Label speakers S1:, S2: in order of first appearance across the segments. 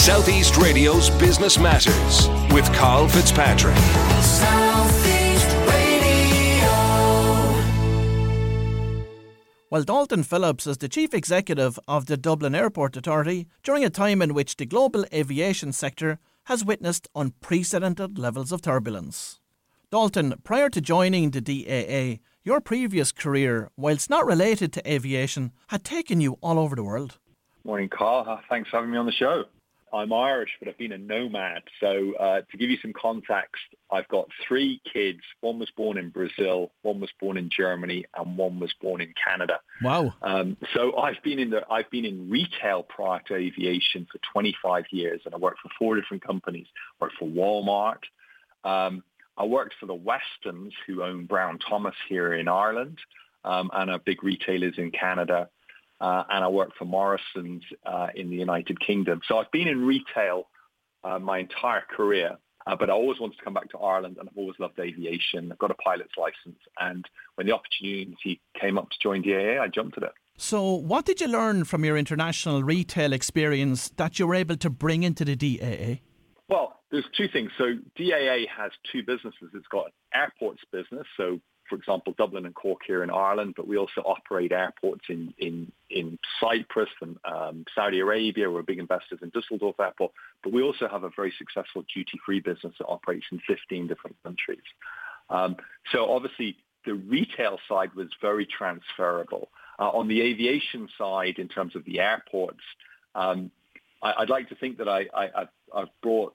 S1: Southeast Radio's Business Matters with Carl Fitzpatrick.
S2: Well, Dalton Phillips is the Chief Executive of the Dublin Airport Authority during a time in which the global aviation sector has witnessed unprecedented levels of turbulence. Dalton, prior to joining the DAA, your previous career, whilst not related to aviation, had taken you all over the world.
S3: Morning, Carl. Thanks for having me on the show. I'm Irish, but I've been a nomad. So uh, to give you some context, I've got three kids. One was born in Brazil, one was born in Germany, and one was born in Canada.
S2: Wow.
S3: Um, so I've been in the I've been in retail prior to aviation for 25 years, and I worked for four different companies. Worked for Walmart. Um, I worked for the Westons, who own Brown Thomas here in Ireland, um, and are big retailers in Canada uh, and I worked for Morrison's uh, in the United Kingdom. So I've been in retail uh, my entire career, uh, but I always wanted to come back to Ireland, and I've always loved aviation. I've got a pilot's license, and when the opportunity came up to join DAA, I jumped at it.
S2: So, what did you learn from your international retail experience that you were able to bring into the DAA?
S3: Well, there's two things. So DAA has two businesses. It's got an airports business, so for example, Dublin and Cork here in Ireland, but we also operate airports in, in, in Cyprus and um, Saudi Arabia. We're big investors in Dusseldorf Airport, but we also have a very successful duty-free business that operates in 15 different countries. Um, so obviously, the retail side was very transferable. Uh, on the aviation side, in terms of the airports, um, I, would like to think that I, I, I've brought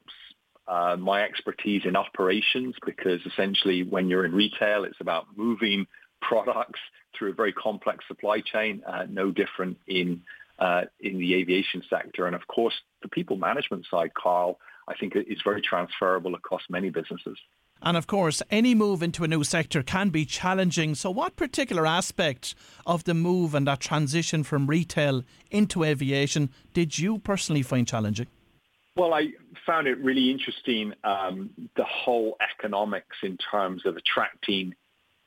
S3: uh, my expertise in operations because essentially when you're in retail, it's about moving products through a very complex supply chain, uh, no different in uh, in the aviation sector. And of course, the people management side, Carl, I think is very transferable across many businesses.
S2: And of course, any move into a new sector can be challenging. So, what particular aspect of the move and that transition from retail into aviation did you personally find challenging?
S3: Well, I found it really interesting, um, the whole economics in terms of attracting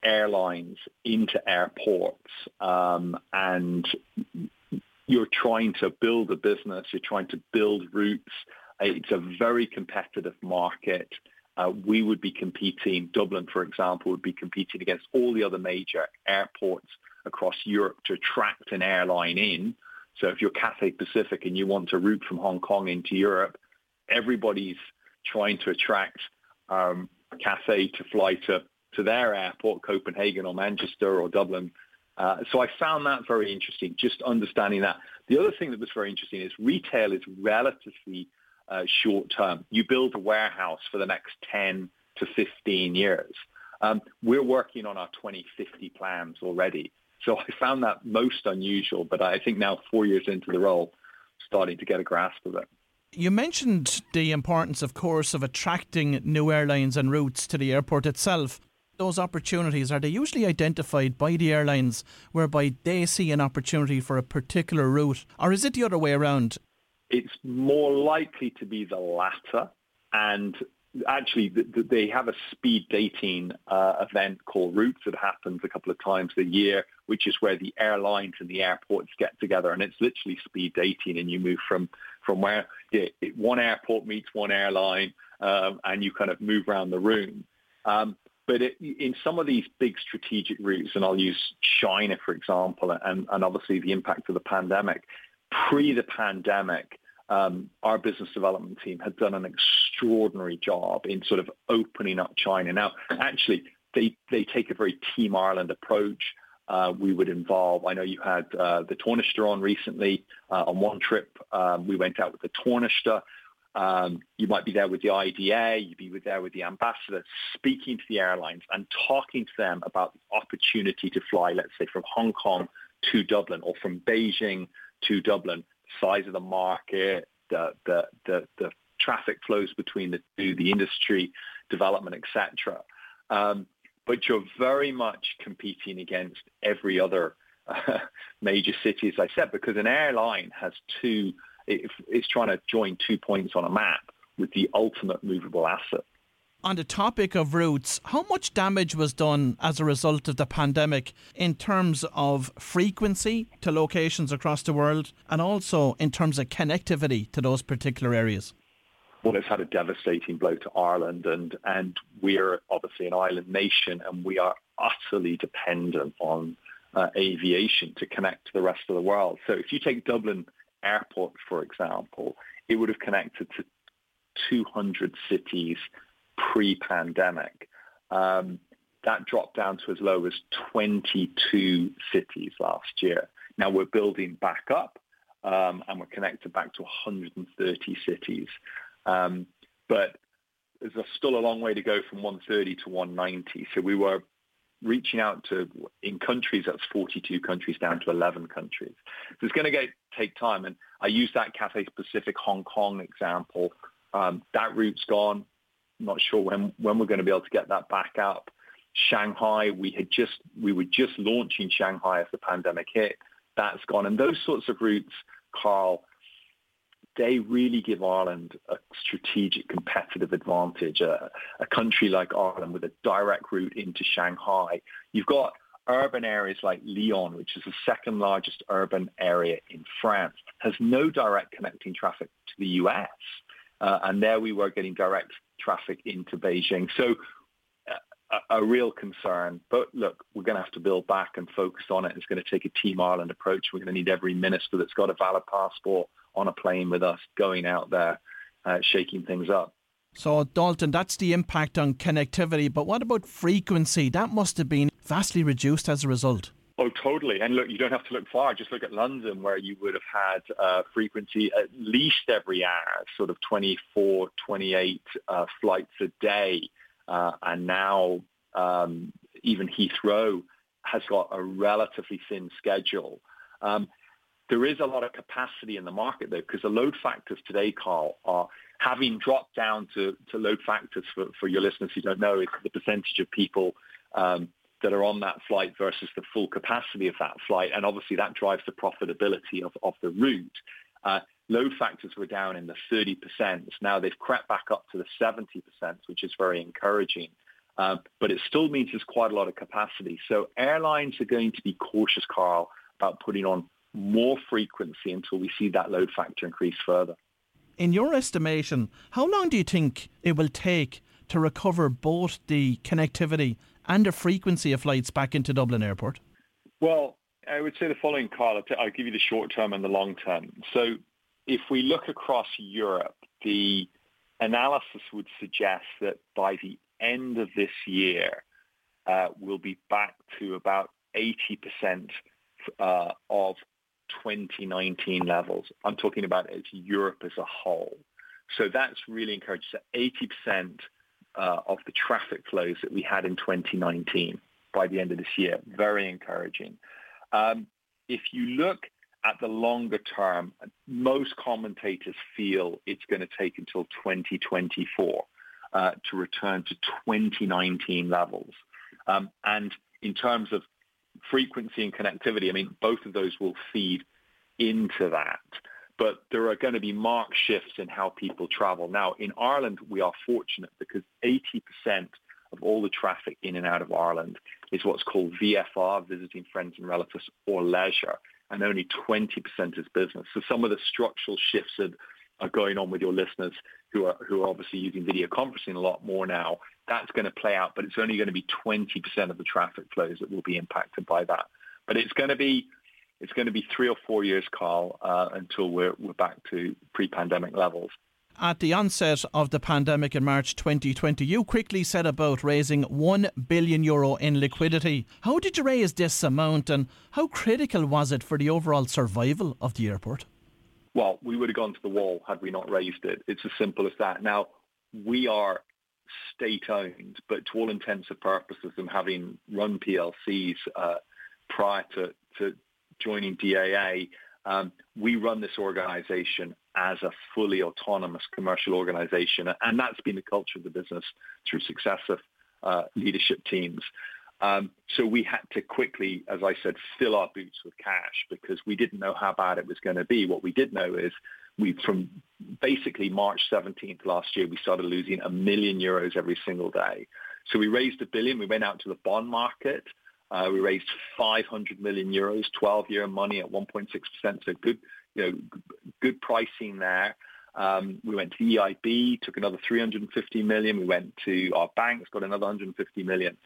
S3: airlines into airports. Um, and you're trying to build a business, you're trying to build routes. It's a very competitive market. Uh, we would be competing, Dublin, for example, would be competing against all the other major airports across Europe to attract an airline in. So if you're Cathay Pacific and you want to route from Hong Kong into Europe, everybody's trying to attract um, Cathay to fly to, to their airport, Copenhagen or Manchester or Dublin. Uh, so I found that very interesting, just understanding that. The other thing that was very interesting is retail is relatively uh, short term. You build a warehouse for the next 10 to 15 years. Um, we're working on our 2050 plans already. So I found that most unusual, but I think now four years into the role, starting to get a grasp of it.
S2: You mentioned the importance, of course, of attracting new airlines and routes to the airport itself. Those opportunities, are they usually identified by the airlines whereby they see an opportunity for a particular route? Or is it the other way around?
S3: It's more likely to be the latter. And actually they have a speed dating uh, event called Routes that happens a couple of times a year, which is where the airlines and the airports get together, and it's literally speed dating, and you move from from where yeah, one airport meets one airline, um, and you kind of move around the room. Um, but it, in some of these big strategic routes, and I'll use China for example, and, and obviously the impact of the pandemic. Pre the pandemic, um, our business development team had done an extraordinary job in sort of opening up China. Now, actually, they, they take a very Team Ireland approach. Uh, we would involve, I know you had uh, the Tánaiste on recently. Uh, on one trip, um, we went out with the Tánaiste. Um, you might be there with the IDA, you'd be there with the ambassador, speaking to the airlines and talking to them about the opportunity to fly, let's say, from Hong Kong to Dublin or from Beijing to Dublin size of the market, the the the, the traffic flows between the two, the industry development, etc. Um, but you're very much competing against every other uh, major city, as I said, because an airline has two. It, it's trying to join two points on a map with the ultimate movable asset.
S2: On the topic of routes, how much damage was done as a result of the pandemic in terms of frequency to locations across the world and also in terms of connectivity to those particular areas?
S3: Well, it's had a devastating blow to Ireland, and, and we're obviously an island nation, and we are utterly dependent on uh, aviation to connect to the rest of the world. So if you take Dublin Airport, for example, it would have connected to 200 cities pre-pandemic. Um, that dropped down to as low as 22 cities last year. Now we're building back up um, and we're connected back to 130 cities. Um, but there's still a long way to go from 130 to 190. So we were reaching out to, in countries, that's 42 countries down to 11 countries. So it's going to take time. And I use that Cathay Pacific Hong Kong example. Um, that route's gone not sure when, when we're going to be able to get that back up. Shanghai, we had just we were just launching Shanghai as the pandemic hit. That's gone, and those sorts of routes, Carl, they really give Ireland a strategic competitive advantage. A, country like Ireland with a direct route into Shanghai, you've got urban areas like Lyon, which is the second largest urban area in France, has no direct connecting traffic to the US. Uh, and there we were getting direct traffic into Beijing. So a, a, real concern. But look, we're going to have to build back and focus on it. It's going to take a Team Ireland approach. We're going to need every minister that's got a valid passport on a plane with us going out there, uh, shaking things up.
S2: So, Dalton, that's the impact on connectivity. But what about frequency? That must have been vastly reduced as a result.
S3: Oh, totally. And look, you don't have to look far. Just look at London, where you would have had uh, frequency at least every hour, sort of 24, 28 uh, flights a day. Uh, and now um, even Heathrow has got a relatively thin schedule. Um, there is a lot of capacity in the market, though, because the load factors today, Carl, are having dropped down to, to load factors for, for your listeners who don't know, is the percentage of people um, that are on that flight versus the full capacity of that flight. And obviously that drives the profitability of, of the route. Uh, load factors were down in the 30%. Now they've crept back up to the 70%, which is very encouraging. Uh, but it still means there's quite a lot of capacity. So airlines are going to be cautious, Carl, about putting on more frequency until we see that load factor increase further.
S2: In your estimation, how long do you think it will take to recover both the connectivity and a frequency of flights back into Dublin Airport?
S3: Well, I would say the following, Carl. I'll give you the short term and the long term. So if we look across Europe, the analysis would suggest that by the end of this year, uh, we'll be back to about 80% uh, of 2019 levels. I'm talking about as Europe as a whole. So that's really encouraging. So 80% uh, of the traffic flows that we had in 2019 by the end of this year. Very encouraging. Um, if you look at the longer term, most commentators feel it's going to take until 2024 uh, to return to 2019 levels. Um, and in terms of frequency and connectivity, I mean, both of those will feed into that but there are going to be marked shifts in how people travel. Now, in Ireland, we are fortunate because 80% of all the traffic in and out of Ireland is what's called VFR, visiting friends and relatives, or leisure, and only 20% is business. So some of the structural shifts that are going on with your listeners who are who are obviously using video conferencing a lot more now, that's going to play out, but it's only going to be 20% of the traffic flows that will be impacted by that. But it's going to be it's going to be three or four years, Carl, uh, until we're, we're back to pre-pandemic levels.
S2: At the onset of the pandemic in March 2020, you quickly set about raising 1 billion euro in liquidity. How did you raise this amount and how critical was it for the overall survival of the airport?
S3: Well, we would have gone to the wall had we not raised it. It's as simple as that. Now, we are state-owned, but to all intents and purposes, and having run PLCs uh, prior to, to, joining DAA, um, we run this organization as a fully autonomous commercial organization. And that's been the culture of the business through successive uh, leadership teams. Um, so we had to quickly, as I said, fill our boots with cash because we didn't know how bad it was going to be. What we did know is we from basically March 17th last year, we started losing a million euros every single day. So we raised a billion. We went out to the bond market. Uh, we raised 500 million euros, 12-year money at 1.6%. So good, you know, good pricing there. Um, we went to the EIB, took another 350 million. We went to our banks, got another 150 million.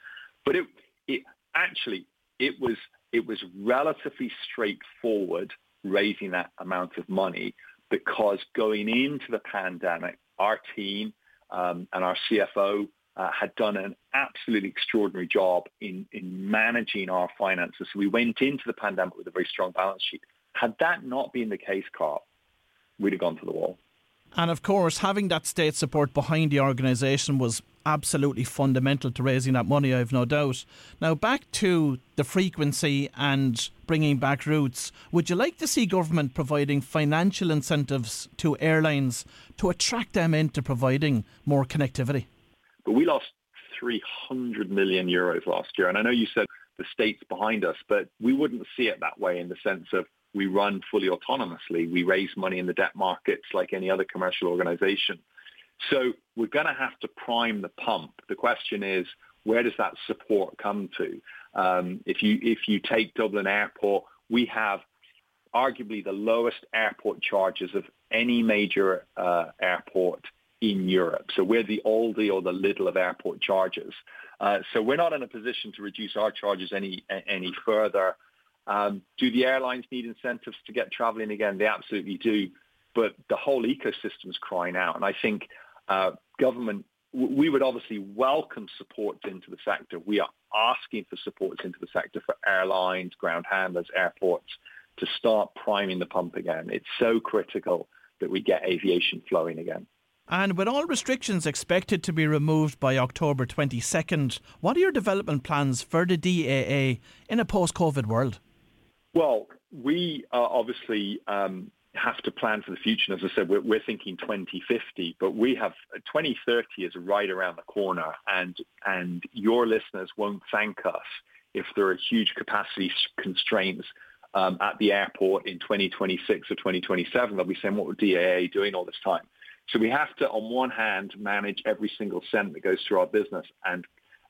S3: But it, it actually, it was it was relatively straightforward raising that amount of money because going into the pandemic, our team um, and our CFO uh, had done an absolutely extraordinary job in, in managing our finances. So we went into the pandemic with a very strong balance sheet. Had that not been the case, Carl, we'd have gone to the wall.
S2: And of course, having that state support behind the organisation was absolutely fundamental to raising that money, I've no doubt. Now, back to the frequency and bringing back routes, would you like to see government providing financial incentives to airlines to attract them into providing more connectivity?
S3: But we lost 300 million euros last year. And I know you said the state's behind us, but we wouldn't see it that way in the sense of we run fully autonomously. We raise money in the debt markets like any other commercial organization. So we're going to have to prime the pump. The question is, where does that support come to? Um, if you if you take Dublin Airport, we have arguably the lowest airport charges of any major uh, airport in Europe. So we're the Aldi or the Lidl of airport charges. Uh, so we're not in a position to reduce our charges any any further. Um, do the airlines need incentives to get traveling again? They absolutely do. But the whole ecosystem is crying out. And I think uh, government, we would obviously welcome supports into the sector. We are asking for supports into the sector for airlines, ground handlers, airports to start priming the pump again. It's so critical that we get aviation flowing again.
S2: And with all restrictions expected to be removed by October 22nd, what are your development plans for the DAA in a post COVID world?
S3: Well, we are obviously um, have to plan for the future. And as I said, we're, we're, thinking 2050, but we have 2030 is right around the corner, and and your listeners won't thank us if there are huge capacity constraints um, at the airport in 2026 or 2027. They'll be saying, "What were DAA doing all this time?" So we have to, on one hand, manage every single cent that goes through our business and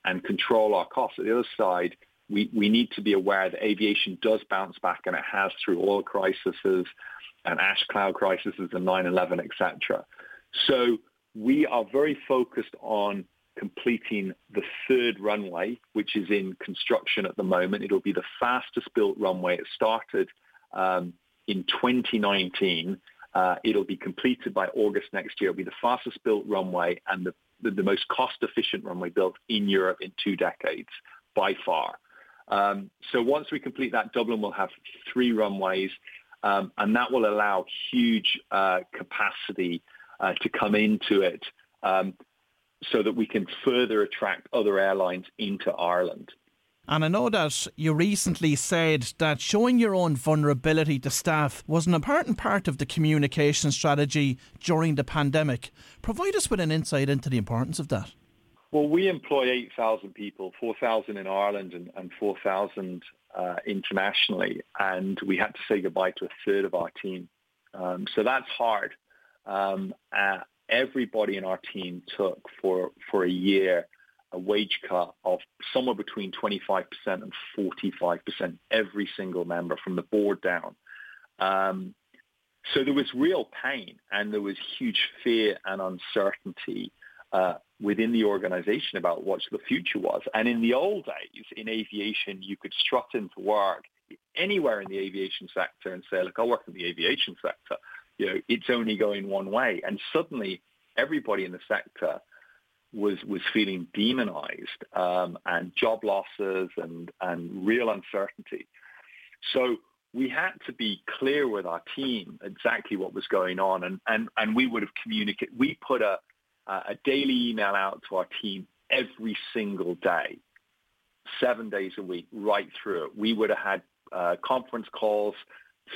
S3: and control our costs. At the other side, we, we need to be aware that aviation does bounce back, and it has through oil crises and ash cloud crises and 9-11, etc. So we are very focused on completing the third runway, which is in construction at the moment. It'll be the fastest built runway. It started um, in 2019. Uh, it'll be completed by August next year. It'll be the fastest built runway and the, the, the most cost efficient runway built in Europe in two decades by far. Um, so once we complete that, Dublin will have three runways, um, and that will allow huge uh, capacity uh, to come into it um, so that we can further attract other airlines into Ireland.
S2: And I know that you recently said that showing your own vulnerability to staff was an important part of the communication strategy during the pandemic. Provide us with an insight into the importance of that.
S3: Well, we employ 8,000 people, 4,000 in Ireland and, and 4,000 uh, internationally, and we had to say goodbye to a third of our team. Um, so that's hard. Um, uh, everybody in our team took for, for a year a wage cut of somewhere between 25% and 45%, every single member from the board down. Um, so there was real pain and there was huge fear and uncertainty uh, within the organization about what the future was. And in the old days, in aviation, you could strut into work anywhere in the aviation sector and say, look, I work in the aviation sector. You know, it's only going one way. And suddenly everybody in the sector was was feeling demonized um, and job losses and, and real uncertainty. So we had to be clear with our team exactly what was going on and, and, and we would have communicated. We put a, a daily email out to our team every single day, seven days a week, right through it. We would have had uh, conference calls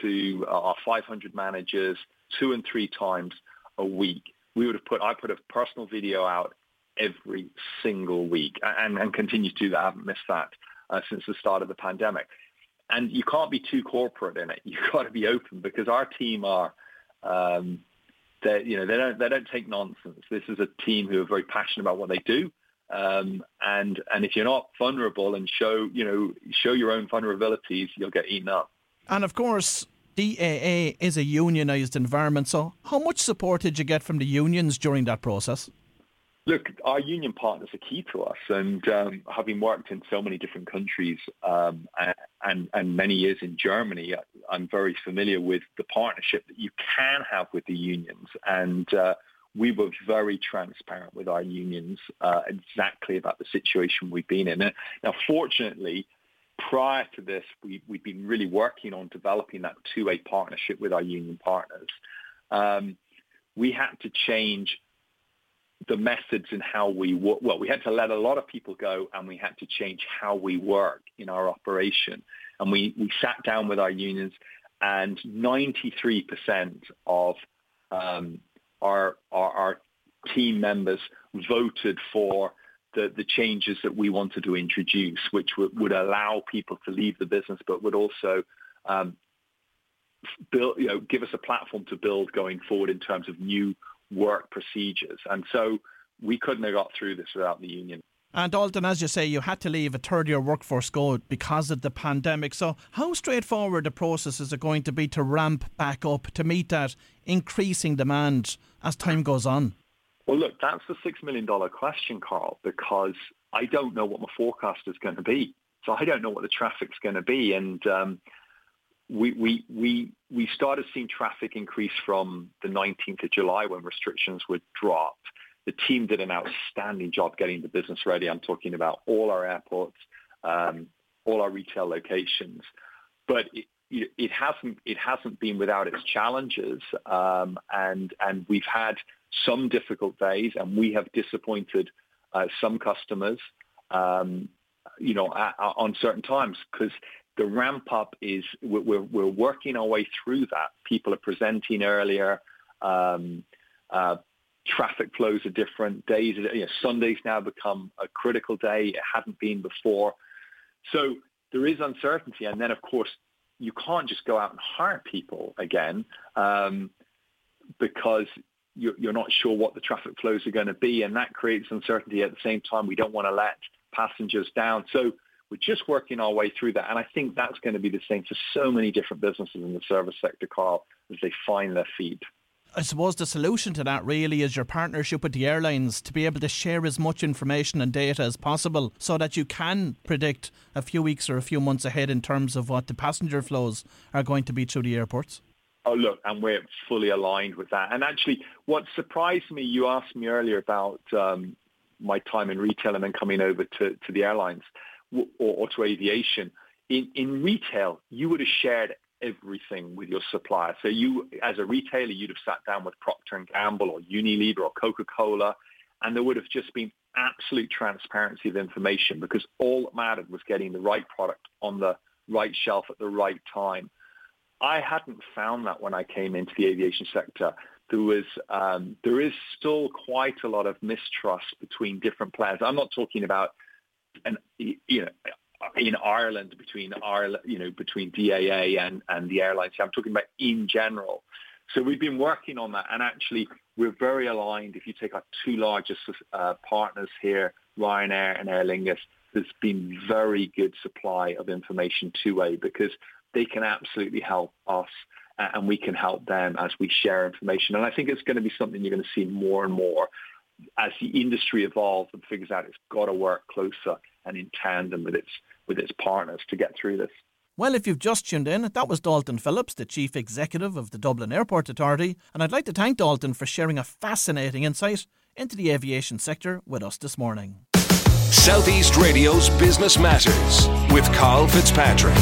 S3: to our 500 managers two and three times a week. We would have put, I put a personal video out every single week and, and continue to do that. I haven't missed that uh, since the start of the pandemic. And you can't be too corporate in it. You've got to be open because our team are Um, they you know they don't they don't take nonsense. This is a team who are very passionate about what they do. Um, and and if you're not vulnerable and show you know show your own vulnerabilities, you'll get eaten up.
S2: And of course, DAA is a unionised environment. So, how much support did you get from the unions during that process?
S3: Look, our union partners are key to us, and um, having worked in so many different countries um, and, and many years in Germany, I'm very familiar with the partnership that you can have with the unions. And uh, we were very transparent with our unions uh, exactly about the situation we've been in. Now, fortunately, prior to this, we, we've been really working on developing that two-way partnership with our union partners. Um, we had to change the methods and how we work. Well, we had to let a lot of people go and we had to change how we work in our operation. And we, we sat down with our unions and 93% of um, our, our, our team members voted for the, the changes that we wanted to introduce, which would, would allow people to leave the business, but would also um, build, you know, give us a platform to build going forward in terms of new work procedures. And so we couldn't have got through this without the union.
S2: And Dalton, as you say, you had to leave a third year workforce go because of the pandemic. So, how straightforward the process is it going to be to ramp back up to meet that increasing demand as time goes on?
S3: Well, look, that's the $6 million question, Carl, because I don't know what my forecast is going to be. So I don't know what the traffic's going to be. And um, we, we, we, we started seeing traffic increase from the 19th of July when restrictions were dropped. The team did an outstanding job getting the business ready. I'm talking about all our airports, um, all our retail locations. But it, it hasn't it hasn't been without its challenges, um, and and we've had some difficult days, and we have disappointed uh, some customers, um, you know, at, at, on certain times because the ramp up is we're, we're working our way through that. People are presenting earlier. Um, uh, traffic flows are different. Days, you know, Sundays now become a critical day. It hadn't been before. So there is uncertainty. And then, of course, you can't just go out and hire people again um, because you're, you're not sure what the traffic flows are going to be. And that creates uncertainty. At the same time, we don't want to let passengers down. So we're just working our way through that. And I think that's going to be the same for so many different businesses in the service sector, Carl, as they find their feet.
S2: I suppose the solution to that really is your partnership with the airlines to be able to share as much information and data as possible so that you can predict a few weeks or a few months ahead in terms of what the passenger flows are going to be through the airports.
S3: Oh, look, and we're fully aligned with that. And actually, what surprised me, you asked me earlier about um, my time in retail and then coming over to, to the airlines or, or to aviation. In, in retail, you would have shared everything with your supplier. So you, as a retailer, you'd have sat down with Procter & Gamble or Unilever or Coca-Cola, and there would have just been absolute transparency of information because all that mattered was getting the right product on the right shelf at the right time. I hadn't found that when I came into the aviation sector. There was, um, there is still quite a lot of mistrust between different players. I'm not talking about and you know in Ireland between Ireland, you know, between DAA and, and the airlines. I'm talking about in general. So we've been working on that, and actually we're very aligned. If you take our two largest uh, partners here, Ryanair and Aer Lingus, there's been very good supply of information two-way because they can absolutely help us and we can help them as we share information. And I think it's going to be something you're going to see more and more as the industry evolves and figures out it's got to work closer and in tandem with its with its partners to get through this.
S2: Well, if you've just tuned in, that was Dalton Phillips, the Chief Executive of the Dublin Airport Authority, and I'd like to thank Dalton for sharing a fascinating insight into the aviation sector with us this morning.
S1: Southeast Radio's Business Matters with Carl Fitzpatrick.